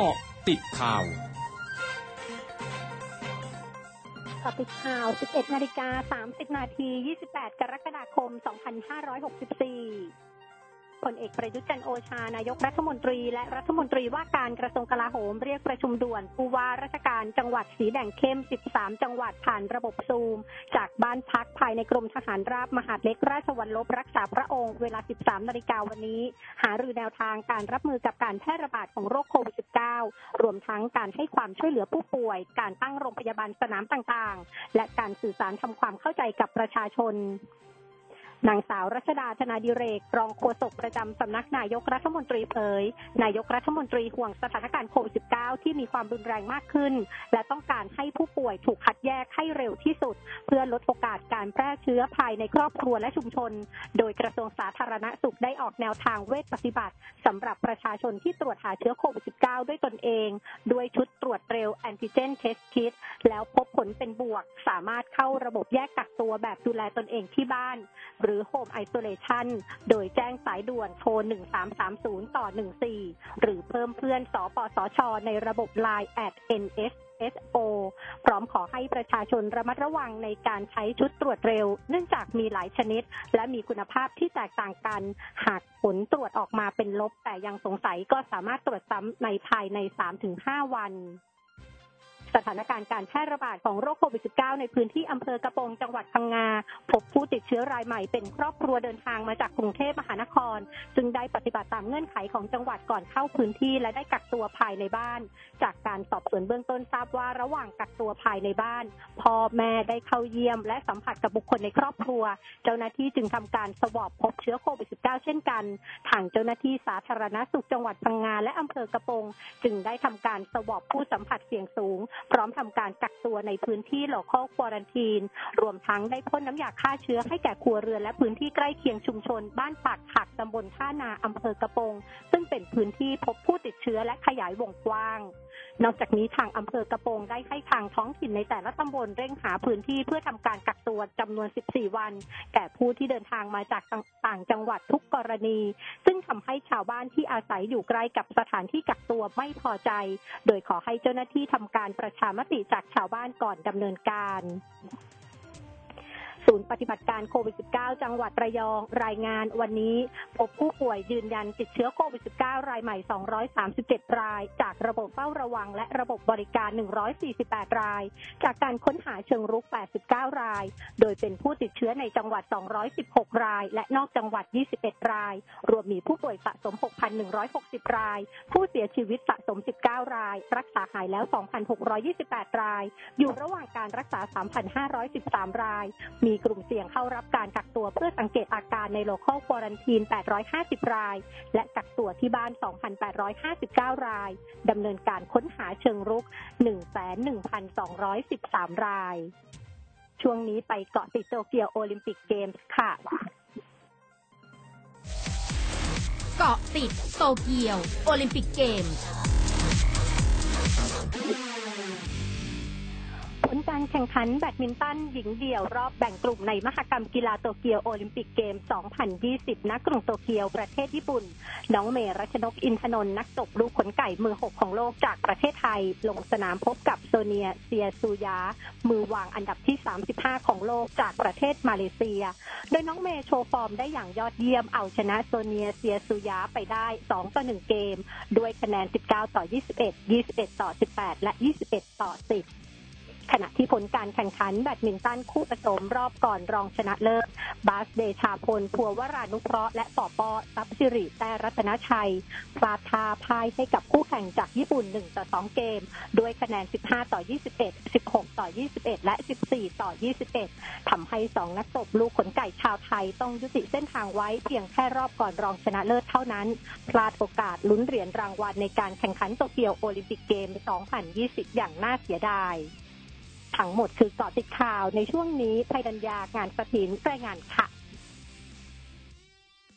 เกาะติดข่าวกาะติดข่าว 11 นาฬิกา 30 นาที 28 กรกฎาคม 2564 ผลเอกประยุทธ์จันโอชานายกรัฐมนตรี และรัฐมนตรีว่าการกระทรวงกลาโหมเรียกประชุมด่วนผู้ว่าราชการจังหวัดสีแดงเข้ม 13 จังหวัดผ่านระบบซูม จากบ้านพักภายในกรมทหารราบมหาดเล็กราชวัลลบรักษาพระองค์เวลา 13 นาฬิกาวันนี้ หารือแนวทางการรับมือกับการแพร่ระบาดของโรคโควิด -19 รวมทั้งการให้ความช่วยเหลือผู้ป่วย การตั้งโรงพยาบาลสนามต่างๆ และการสื่อสารทำความเข้าใจกับประชาชน นางสาวรัชดาธนาดิเรก รองโฆษกประจำสำนักนายกรัฐมนตรีเผย นายกรัฐมนตรีห่วงสถานการณ์โควิด -19 ที่มีความรุนแรงมากขึ้น และต้องการให้ผู้ป่วยถูกคัดแยกให้เร็วที่สุด เพื่อลดโอกาสการแพร่เชื้อภายในครอบครัวและชุมชน โดยกระทรวงสาธารณสุขได้ออกแนวทางเวชปฏิบัติสำหรับประชาชนที่ตรวจหาเชื้อโควิด -19 ด้วยตนเอง ด้วยชุดตรวจเร็วแอนติเจนเทสคิดแล้วพบผลเป็นบวก สามารถเข้าระบบแยกกักตัวแบบดูแลตนเองที่บ้านหรือ Home Isolation โดยแจ้งสายด่วนโทร 1330 ต่อ 14 หรือเพิ่มเพื่อนสปสช ในระบบ Line at NS SO พร้อมขอให้ประชาชนระมัดระวังในการใช้ชุดตรวจเร็ว เนื่องจากมีหลายชนิด และมีคุณภาพที่แตกต่างกัน หากผลตรวจออกมาเป็นลบแต่ยังสงสัยก็สามารถตรวจซ้ำในภายใน 3-5 วัน สถานการณ์การแพร่ระบาดของโรคโควิด -19 ในพื้นที่อำเภอกระโปงจังหวัดพังงา พบผู้ติดเชื้อรายใหม่เป็นครอบครัวเดินทางมาจากกรุงเทพมหานครซึ่งได้ปฏิบัติตามเงื่อนไขของจังหวัดก่อนเข้าพื้นที่และได้กักตัวภายในบ้าน จากการสอบสวนเบื้องต้นทราบว่าระหว่างกักตัวภายในบ้านพ่อแม่ได้เข้าเยี่ยม และสัมผัสกับบุคคลในครอบครัว เจ้าหน้าที่จึงทำการสวอปพบเชื้อโควิด -19 เช่นกัน ทางเจ้าหน้าที่สาธารณสุขจังหวัดพังงาและอำเภอกระโปงจึงได้ทำการสวอปผู้สัมผัสเสี่ยงสูงพร้อมทำการกักตัวในพื้นที่โลคอควอรันทีน รวมทั้งได้พ่นน้ำยาฆ่าเชื้อให้แก่ครัวเรือนและพื้นที่ใกล้เคียงชุมชน บ้านปากหักตำบลท่านาอำเภอกระโปง ซึ่งเป็นพื้นที่พบผู้ติดเชื้อและขยายวงกว้าง นอกจากนี้ทางอำเภอกระโปงได้ให้ทางท้องถิ่นในแต่ละตำบลเร่งหาพื้นที่เพื่อทำการกักตัวจำนวน 14 วัน แก่ผู้ที่เดินทางมาจากต่างจังหวัดทุกกรณี ซึ่งทำให้ชาวบ้านที่อาศัยอยู่ใกล้กับสถานที่กักตัวไม่พอใจ โดยขอให้เจ้าหน้าที่ทำการประชามติจากชาวบ้านก่อนดำเนินการ ศูนย์ปฏิบัติการโควิด -19 จังหวัดระยองรายงานวันนี้ พบผู้ป่วยยืนยันติดเชื้อโควิด -19 รายใหม่ 237 ราย จากระบบเฝ้าระวัง และระบบบริการ 148 ราย จากการค้นหาเชิงรุก 89 ราย โดยเป็นผู้ติดเชื้อในจังหวัด 216 ราย และนอกจังหวัด 21 ราย รวมมีผู้ป่วยสะสม 6,160 ราย ผู้เสียชีวิตสะสม 19 ราย รักษาหายแล้ว 2,628 ราย อยู่ระหว่างการรักษา 3,513 ราย มีกลุ่มเสี่ยงเข้ารับการกักตัวเพื่อสังเกตอาการในโลคอลควอรันทีน 850 ราย และกักตัวที่บ้าน 2,859 ราย ดำเนินการค้นหาเชิงรุก 11,213 ราย ช่วงนี้ไปเกาะติดโตเกียวโอลิมปิกเกมส์ค่ะ เกาะติดโตเกียวโอลิมปิกเกมส์ แข่งขันแบดมินตันหญิงเดี่ยวรอบแบ่งกลุ่มในมหกรรมกีฬาโตเกียวโอลิมปิกเกม 2020 ณ กรุงโตเกียวประเทศญี่ปุ่น น้องเมย์รัชนกอินทนนท์นักตบลูกขนไก่มือหกของโลกจากประเทศไทย ลงสนามพบกับโซเนียเชียซูยา มือวางอันดับที่ 35 ของโลกจากประเทศมาเลเซีย โดยน้องเมย์โชว์ฟอร์มได้อย่างยอดเยี่ยมเอาชนะโซเนียเชียซูยาไปได้ 2 ต่อ 1 เกม ด้วยคะแนน 19 ต่อ 21 21 ต่อ 18 และ 21 ต่อ 10 ขณะที่ผลการแข่งขันแบดมินตันคู่ผสมรอบก่อนรองชนะเลิศบาสเดชาพลพัววรานุเคราะห์และปอป้อทรัพย์สิริแต้รัตนชัยพลาดท่าพ่ายให้กับคู่แข่งจากญี่ปุ่น 1 ต่อ 2 เกม ด้วยคะแนน 15 ต่อ 21 16 ต่อ 21 และ 14 ต่อ 21ทำให้ 2 นักตบลูกขนไก่ชาวไทยต้องยุติเส้นทางไว้เพียงแค่รอบก่อนรองชนะเลิศเท่านั้น พลาดโอกาสลุ้นเหรียญรางวัลในการแข่งขันโตเกียวโอลิมปิกเกม 2020 อย่างน่าเสียดาย ทั้งหมดคือเกาะติดข่าวในช่วงนี้ไทยดัญญางานสถินรายงานค่ะ